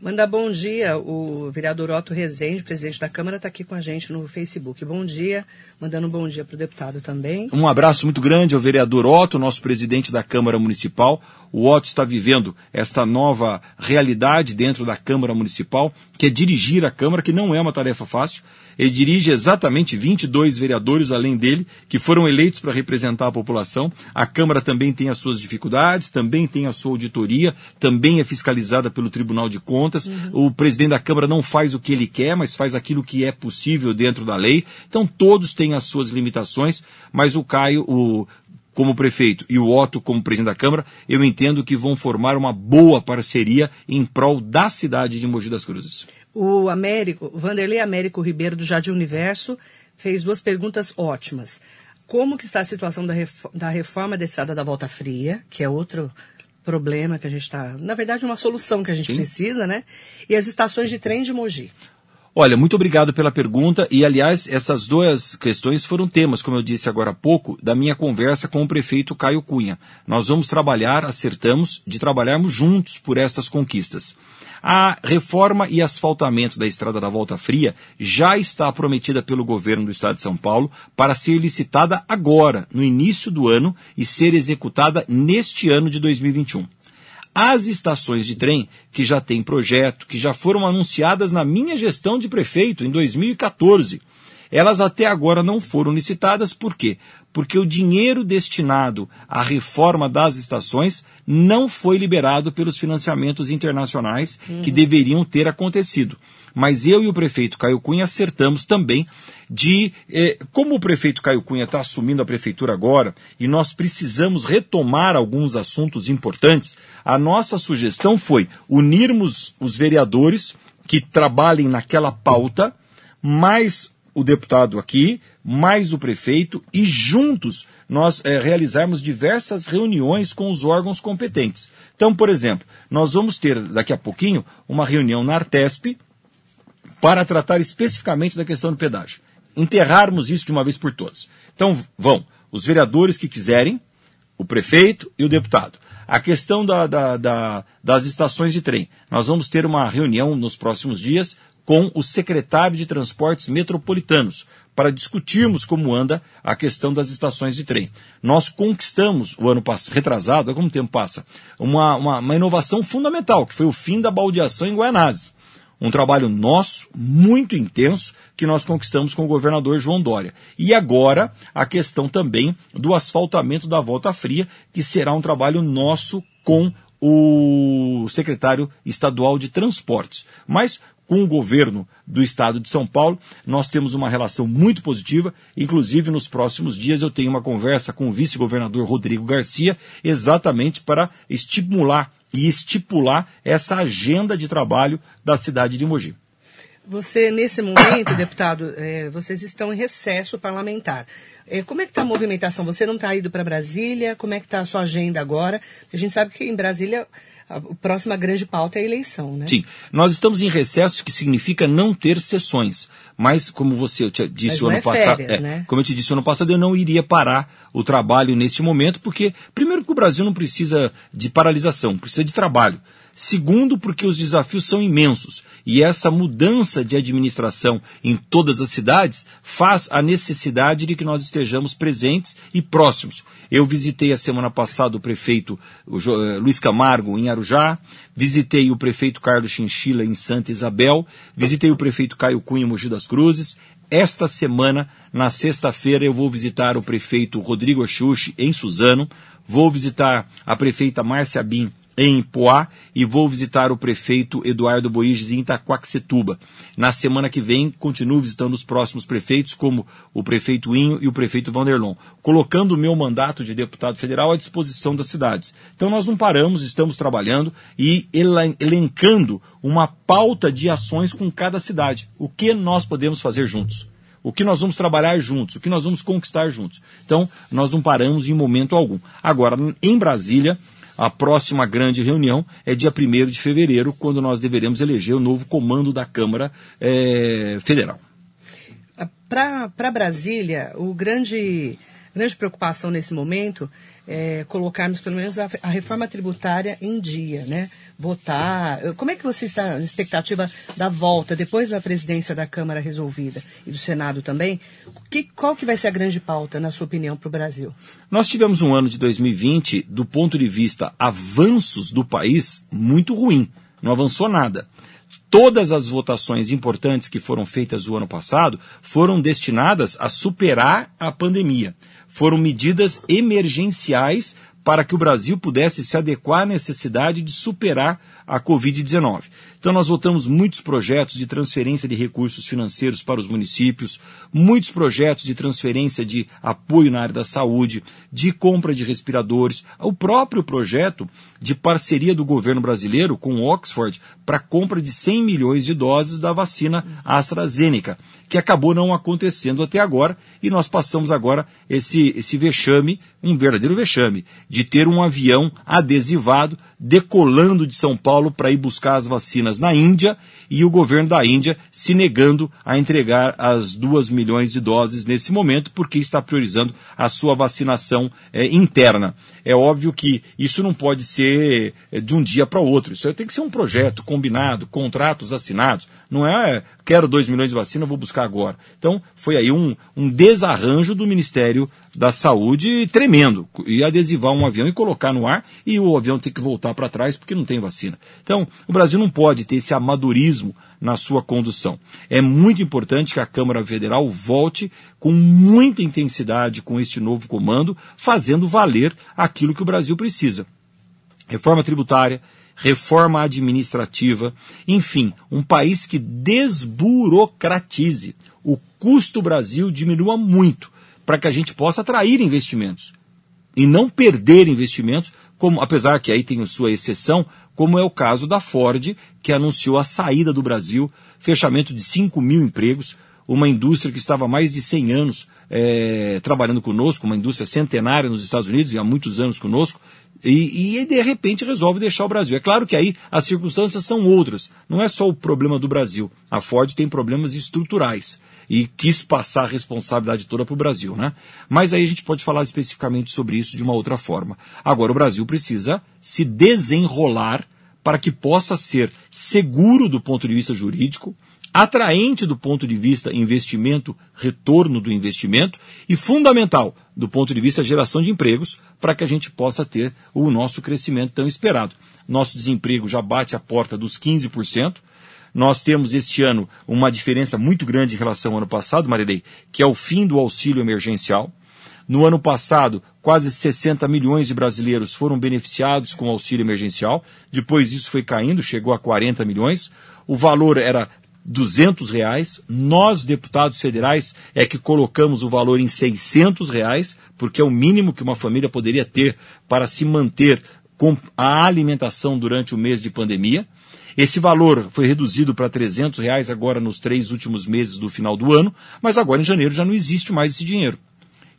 Manda bom dia, o vereador Otto Rezende, presidente da Câmara, está aqui com a gente no Facebook. Bom dia, mandando um bom dia para o deputado também. Um abraço muito grande ao vereador Otto, nosso presidente da Câmara Municipal. O Otto está vivendo esta nova realidade dentro da Câmara Municipal, que é dirigir a Câmara, que não é uma tarefa fácil. Ele dirige exatamente 22 vereadores além dele, que foram eleitos para representar a população. A Câmara também tem as suas dificuldades, também tem a sua auditoria, também é fiscalizada pelo Tribunal de Contas. Uhum. O presidente da Câmara não faz o que ele quer, mas faz aquilo que é possível dentro da lei. Então todos têm as suas limitações, mas o Caio, o como prefeito e o Otto como presidente da Câmara, eu entendo que vão formar uma boa parceria em prol da cidade de Mogi das Cruzes. O Américo, Vanderlei Américo Ribeiro do Jardim Universo fez duas perguntas ótimas. Como que está a situação da, reforma da, reforma da Estrada da Volta Fria, que é outro problema que a gente está, na verdade, uma solução que a gente Sim. precisa, né? E as estações de trem de Mogi. Olha, muito obrigado pela pergunta. E, aliás, essas duas questões foram temas, como eu disse agora há pouco, da minha conversa com o prefeito Caio Cunha. Nós vamos trabalhar, acertamos, de trabalharmos juntos por estas conquistas. A reforma e asfaltamento da Estrada da Volta Fria já está prometida pelo governo do estado de São Paulo para ser licitada agora, no início do ano, e ser executada neste ano de 2021. As estações de trem que já têm projeto, que já foram anunciadas na minha gestão de prefeito em 2014, elas até agora não foram licitadas, por quê? Porque o dinheiro destinado à reforma das estações não foi liberado pelos financiamentos internacionais uhum. que deveriam ter acontecido. Mas eu e o prefeito Caio Cunha acertamos também de, eh, como o prefeito Caio Cunha está assumindo a prefeitura agora e nós precisamos retomar alguns assuntos importantes, a nossa sugestão foi unirmos os vereadores que trabalhem naquela pauta, mais o deputado aqui, mais o prefeito, e juntos nós é, realizarmos diversas reuniões com os órgãos competentes. Então, por exemplo, nós vamos ter daqui a pouquinho uma reunião na Artesp para tratar especificamente da questão do pedágio. Enterrarmos isso de uma vez por todas. Então, vão os vereadores que quiserem, o prefeito e o deputado. A questão da, da, da, das estações de trem. Nós vamos ter uma reunião nos próximos dias com o secretário de Transportes Metropolitanos para discutirmos como anda a questão das estações de trem. Nós conquistamos, o ano passado, retrasado, como o tempo passa, uma, uma, uma inovação fundamental, que foi o fim da baldeação em Guaianazes. Um trabalho nosso, muito intenso, que nós conquistamos com o governador João Dória. E agora, a questão também do asfaltamento da Volta Fria, que será um trabalho nosso com o secretário estadual de transportes. Mas com o governo do estado de São Paulo. Nós temos uma relação muito positiva. Inclusive, nos próximos dias, eu tenho uma conversa com o vice-governador Rodrigo Garcia, exatamente para estimular e estipular essa agenda de trabalho da cidade de Mogi. Você, nesse momento, deputado, é, vocês estão em recesso parlamentar. É, como é que está a movimentação? Você não está indo para Brasília? Como é que está a sua agenda agora? A gente sabe que em Brasília a próxima grande pauta é a eleição, né? Sim. Nós estamos em recesso, que significa não ter sessões. Mas, como você disse o ano é passado, férias, é, né? como eu te disse o ano passado, eu não iria parar o trabalho neste momento, porque, primeiro, que o Brasil não precisa de paralisação, precisa de trabalho. Segundo, porque os desafios são imensos e essa mudança de administração em todas as cidades faz a necessidade de que nós estejamos presentes e próximos. Eu visitei a semana passada o prefeito eh, Luiz Camargo em Arujá, visitei o prefeito Carlos Chinchila em Santa Isabel, visitei o prefeito Caio Cunha em Mogi das Cruzes. Esta semana, na sexta-feira, eu vou visitar o prefeito Rodrigo Axuxi em Suzano, vou visitar a prefeita Márcia Bin em Poá e vou visitar o prefeito Eduardo Boiges em Itaquaquecetuba. Na semana que vem, continuo visitando os próximos prefeitos, como o prefeito Inho e o prefeito Vanderlon, colocando o meu mandato de deputado federal à disposição das cidades. Então nós não paramos, estamos trabalhando e elencando uma pauta de ações com cada cidade. O que nós podemos fazer juntos? o que nós vamos trabalhar juntos, o que nós vamos conquistar juntos. Então, nós não paramos em momento algum. Agora, em Brasília, a próxima grande reunião é dia 1 de fevereiro, quando nós deveremos eleger o novo comando da Câmara é, Federal. Para Brasília, o grande grande preocupação nesse momento é colocarmos pelo menos a, a, reforma tributária em dia, né? Votar. Como é que você está na expectativa da volta, depois da presidência da Câmara resolvida e do Senado também? Que, qual que vai ser a grande pauta, na sua opinião, para o Brasil? Nós tivemos um ano de 2020, do ponto de vista avanços do país, muito ruim. Não avançou nada todas as votações importantes que foram feitas o ano passado foram destinadas a superar a pandemia foram medidas emergenciais para que o Brasil pudesse se adequar à necessidade de superar a Covid-19. Então, nós votamos muitos projetos de transferência de recursos financeiros para os municípios, muitos projetos de transferência de apoio na área da saúde, de compra de respiradores, o próprio projeto de parceria do governo brasileiro com Oxford para compra de 100 milhões de doses da vacina AstraZeneca, que acabou não acontecendo até agora, e nós passamos agora esse, esse vexame, um verdadeiro vexame, de ter um avião adesivado decolando de São Paulo para ir buscar as vacinas na Índia e o governo da Índia se negando a entregar as duas milhões de doses nesse momento porque está priorizando a sua vacinação é, interna. É óbvio que isso não pode ser é, de um dia para o outro. Isso tem que ser um projeto combinado, contratos assinados. Não é quero dois milhões de vacina, vou buscar agora. Então foi aí um, um desarranjo do Ministério da Saúde tremendo. E adesivar um avião e colocar no ar e o avião tem que voltar para trás porque não tem vacina. Então, o Brasil não pode ter esse amadorismo na sua condução. É muito importante que a Câmara Federal volte com muita intensidade com este novo comando, fazendo valer aquilo que o Brasil precisa. Reforma tributária, reforma administrativa, enfim, um país que desburocratize. O custo Brasil diminua muito para que a gente possa atrair investimentos e não perder investimentos, como apesar que aí tem sua exceção, como é o caso da Ford, que anunciou a saída do Brasil, fechamento de 5 mil empregos, uma indústria que estava há mais de 100 anos é, trabalhando conosco, uma indústria centenária nos Estados Unidos e há muitos anos conosco, e, e, de repente resolve deixar o Brasil. É claro que aí as circunstâncias são outras. Não é só o problema do Brasil. A Ford tem problemas estruturais. E quis passar a responsabilidade toda para o Brasil, né? Mas aí a gente pode falar especificamente sobre isso de uma outra forma. Agora, o Brasil precisa se desenrolar para que possa ser seguro do ponto de vista jurídico, atraente do ponto de vista investimento, retorno do investimento e fundamental do ponto de vista geração de empregos para que a gente possa ter o nosso crescimento tão esperado. Nosso desemprego já bate a porta dos 15%. Nós temos este ano uma diferença muito grande em relação ao ano passado, Marilei, que é o fim do auxílio emergencial. No ano passado, quase 60 milhões de brasileiros foram beneficiados com o auxílio emergencial. Depois isso foi caindo, chegou a 40 milhões. O valor era 200 reais. Nós, deputados federais, é que colocamos o valor em 600 reais, porque é o mínimo que uma família poderia ter para se manter com a alimentação durante o mês de pandemia. Esse valor foi reduzido para 300 reais agora nos três últimos meses do final do ano, mas agora em janeiro já não existe mais esse dinheiro.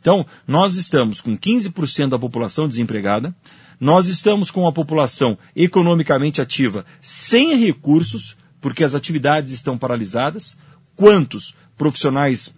Então, nós estamos com 15% da população desempregada, nós estamos com a população economicamente ativa sem recursos, porque as atividades estão paralisadas. Quantos profissionais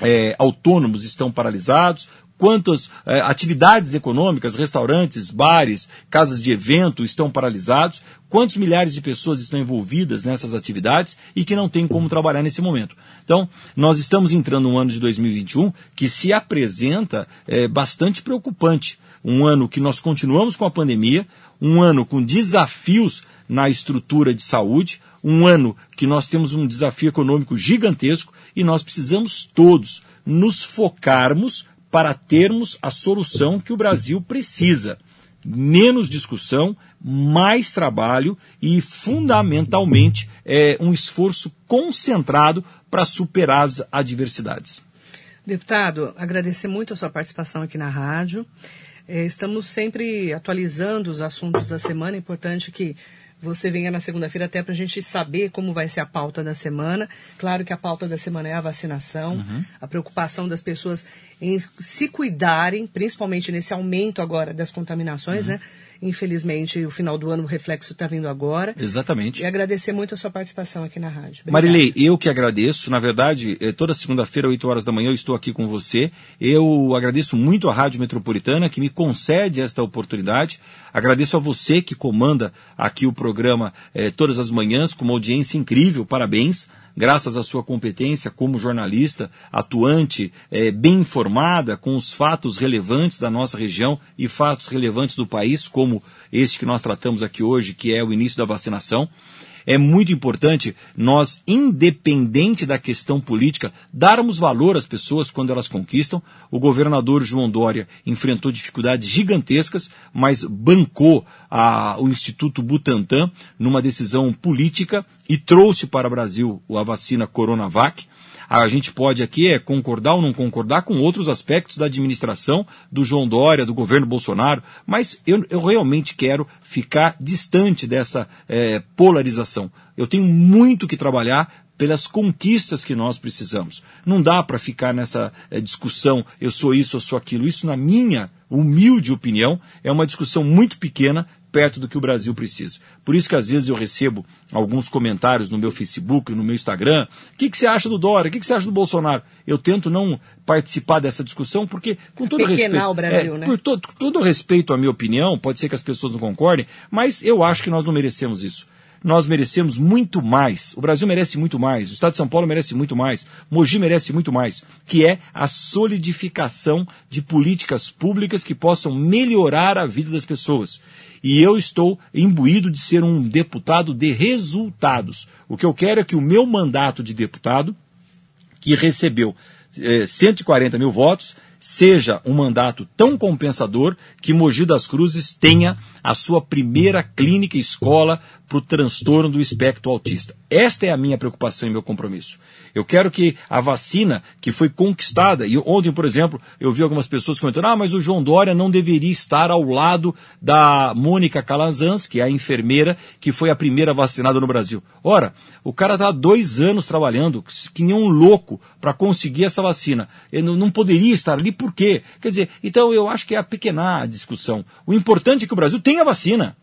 é, autônomos estão paralisados? Quantas é, atividades econômicas, restaurantes, bares, casas de evento estão paralisados? Quantos milhares de pessoas estão envolvidas nessas atividades e que não têm como trabalhar nesse momento? Então, nós estamos entrando no ano de 2021 que se apresenta é, bastante preocupante. Um ano que nós continuamos com a pandemia, um ano com desafios na estrutura de saúde, um ano que nós temos um desafio econômico gigantesco e nós precisamos todos nos focarmos para termos a solução que o Brasil precisa. Menos discussão, mais trabalho e, fundamentalmente, é, um esforço concentrado para superar as adversidades. Deputado, agradecer muito a sua participação aqui na rádio. É, estamos sempre atualizando os assuntos da semana. É importante que você venha na segunda-feira até para a gente saber como vai ser a pauta da semana. Claro que a pauta da semana é a vacinação, uhum. a preocupação das pessoas em se cuidarem, principalmente nesse aumento agora das contaminações, uhum. né? Infelizmente, o final do ano, o reflexo está vindo agora. Exatamente. E agradecer muito a sua participação aqui na rádio. Obrigada. Marilei, eu que agradeço. Na verdade, eh, toda segunda-feira, 8 horas da manhã, eu estou aqui com você. Eu agradeço muito a Rádio Metropolitana, que me concede esta oportunidade. Agradeço a você que comanda aqui o programa eh, todas as manhãs, com uma audiência incrível. Parabéns graças à sua competência como jornalista, atuante, é, bem informada com os fatos relevantes da nossa região e fatos relevantes do país, como este que nós tratamos aqui hoje, que é o início da vacinação é muito importante nós, independente da questão política, darmos valor às pessoas quando elas conquistam. O governador João Dória enfrentou dificuldades gigantescas, mas bancou a, o Instituto Butantan numa decisão política e trouxe para o Brasil a vacina Coronavac. A gente pode aqui é concordar ou não concordar com outros aspectos da administração do João Dória, do governo Bolsonaro, mas eu, eu realmente quero ficar distante dessa é, polarização. Eu tenho muito que trabalhar pelas conquistas que nós precisamos. Não dá para ficar nessa é, discussão, eu sou isso, eu sou aquilo. Isso, na minha humilde opinião, é uma discussão muito pequena perto do que o Brasil precisa. Por isso que às vezes eu recebo alguns comentários no meu Facebook, no meu Instagram. O que, que você acha do Dória? O que, que você acha do Bolsonaro? Eu tento não participar dessa discussão porque, com todo respeito, o Brasil, é, né? por todo, todo respeito à minha opinião, pode ser que as pessoas não concordem, mas eu acho que nós não merecemos isso nós merecemos muito mais. O Brasil merece muito mais. O Estado de São Paulo merece muito mais. Mogi merece muito mais. Que é a solidificação de políticas públicas que possam melhorar a vida das pessoas. E eu estou imbuído de ser um deputado de resultados. O que eu quero é que o meu mandato de deputado, que recebeu eh, 140 mil votos, seja um mandato tão compensador que Mogi das Cruzes tenha a sua primeira clínica escola para o transtorno do espectro autista. Esta é a minha preocupação e meu compromisso. Eu quero que a vacina que foi conquistada, e ontem, por exemplo, eu vi algumas pessoas comentando, ah, mas o João Dória não deveria estar ao lado da Mônica Calazans, que é a enfermeira que foi a primeira vacinada no Brasil. Ora, o cara está há dois anos trabalhando, que nem um louco, para conseguir essa vacina. Ele não poderia estar ali, por quê? Quer dizer, então eu acho que é a pequena discussão. O importante é que o Brasil tenha vacina.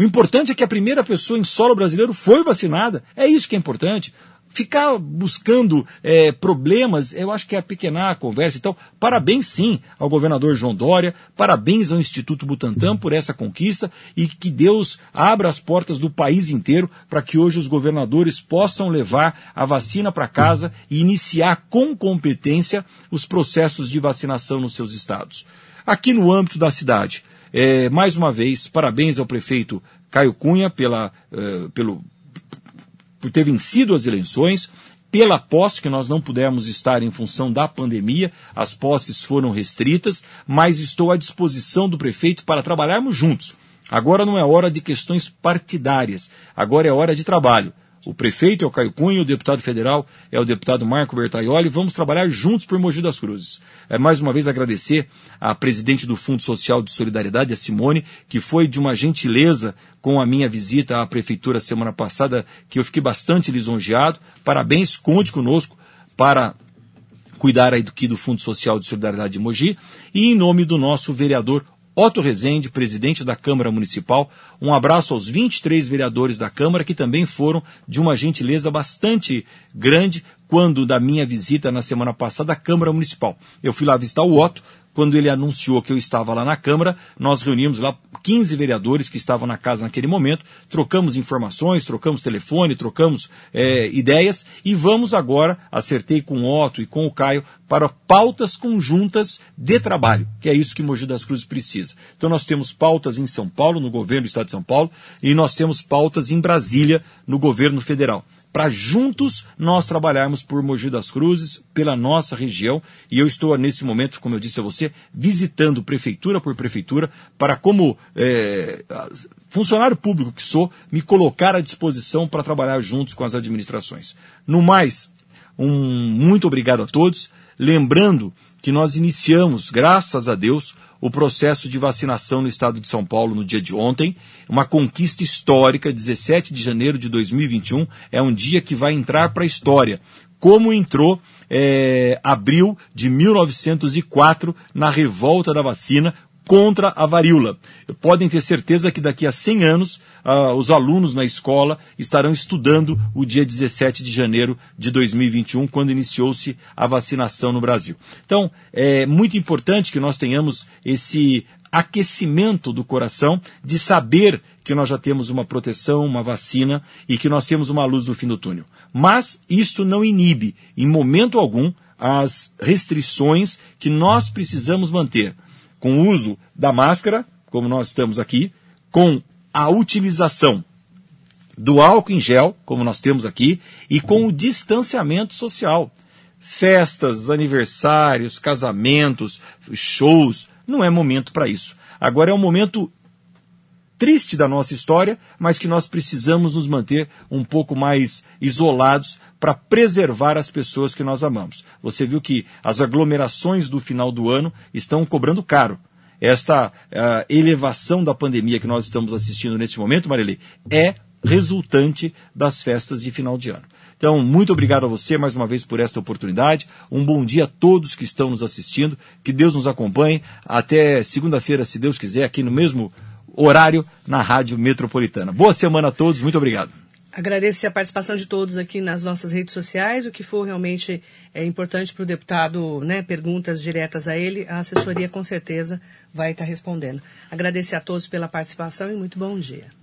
O importante é que a primeira pessoa em solo brasileiro foi vacinada. É isso que é importante. ficar buscando é, problemas, eu acho que é apequenar a conversa. Então, parabéns sim ao governador João Dória, parabéns ao Instituto Butantan por essa conquista e que Deus abra as portas do país inteiro para que hoje os governadores possam levar a vacina para casa e iniciar com competência os processos de vacinação nos seus estados. Aqui no âmbito da cidade, é, mais uma vez, parabéns ao prefeito Caio Cunha pela, uh, pelo por ter vencido as eleições, pela posse, que nós não pudemos estar em função da pandemia, as posses foram restritas, mas estou à disposição do prefeito para trabalharmos juntos. Agora não é hora de questões partidárias, agora é hora de trabalho. O prefeito é o Caio Cunha, o deputado federal é o deputado Marco Bertaioli. Vamos trabalhar juntos por Mogi das Cruzes. É mais uma vez agradecer à presidente do Fundo Social de Solidariedade, a Simone, que foi de uma gentileza com a minha visita à prefeitura semana passada, que eu fiquei bastante lisonjeado. Parabéns, conte conosco para cuidar aí do que do Fundo Social de Solidariedade de Mogi. E em nome do nosso vereador Otto Rezende, presidente da Câmara Municipal. Um abraço aos 23 vereadores da Câmara, que também foram de uma gentileza bastante grande quando da minha visita na semana passada à Câmara Municipal. Eu fui lá visitar o Otto, quando ele anunciou que eu estava lá na Câmara, nós reunimos lá 15 vereadores que estavam na casa naquele momento, trocamos informações, trocamos telefone, trocamos é, ideias e vamos agora, acertei com o Otto e com o Caio, para pautas conjuntas de trabalho, que é isso que Mogi das Cruzes precisa. Então nós temos pautas em São Paulo, no governo do Estado de São Paulo, e nós temos pautas em Brasília, no governo federal para juntos nós trabalharmos por Mogi das Cruzes, pela nossa região, e eu estou nesse momento, como eu disse a você, visitando prefeitura por prefeitura, para como é, funcionário público que sou, me colocar à disposição para trabalhar juntos com as administrações. No mais, um muito obrigado a todos, lembrando que nós iniciamos, graças a Deus, o processo de vacinação no estado de São Paulo no dia de ontem. Uma conquista histórica, 17 de janeiro de 2021, é um dia que vai entrar para a história. Como entrou é, abril de 1904 na revolta da vacina, contra a varíola. Podem ter certeza que daqui a 100 anos uh, os alunos na escola estarão estudando o dia 17 de janeiro de 2021, quando iniciou-se a vacinação no Brasil. Então, é muito importante que nós tenhamos esse aquecimento do coração de saber que nós já temos uma proteção, uma vacina e que nós temos uma luz no fim do túnel. Mas isto não inibe, em momento algum, as restrições que nós precisamos manter com o uso da máscara, como nós estamos aqui, com a utilização do álcool em gel, como nós temos aqui, e com o distanciamento social. Festas, aniversários, casamentos, shows, não é momento para isso. Agora é um momento triste da nossa história, mas que nós precisamos nos manter um pouco mais isolados para preservar as pessoas que nós amamos. Você viu que as aglomerações do final do ano estão cobrando caro. Esta uh, elevação da pandemia que nós estamos assistindo nesse momento, Marili, é resultante das festas de final de ano. Então, muito obrigado a você mais uma vez por esta oportunidade. Um bom dia a todos que estão nos assistindo. Que Deus nos acompanhe. Até segunda-feira, se Deus quiser, aqui no mesmo horário na Rádio Metropolitana. Boa semana a todos, muito obrigado. Agradeço a participação de todos aqui nas nossas redes sociais. O que for realmente é, importante para o deputado, né, perguntas diretas a ele, a assessoria com certeza vai estar respondendo. Agradecer a todos pela participação e muito bom dia.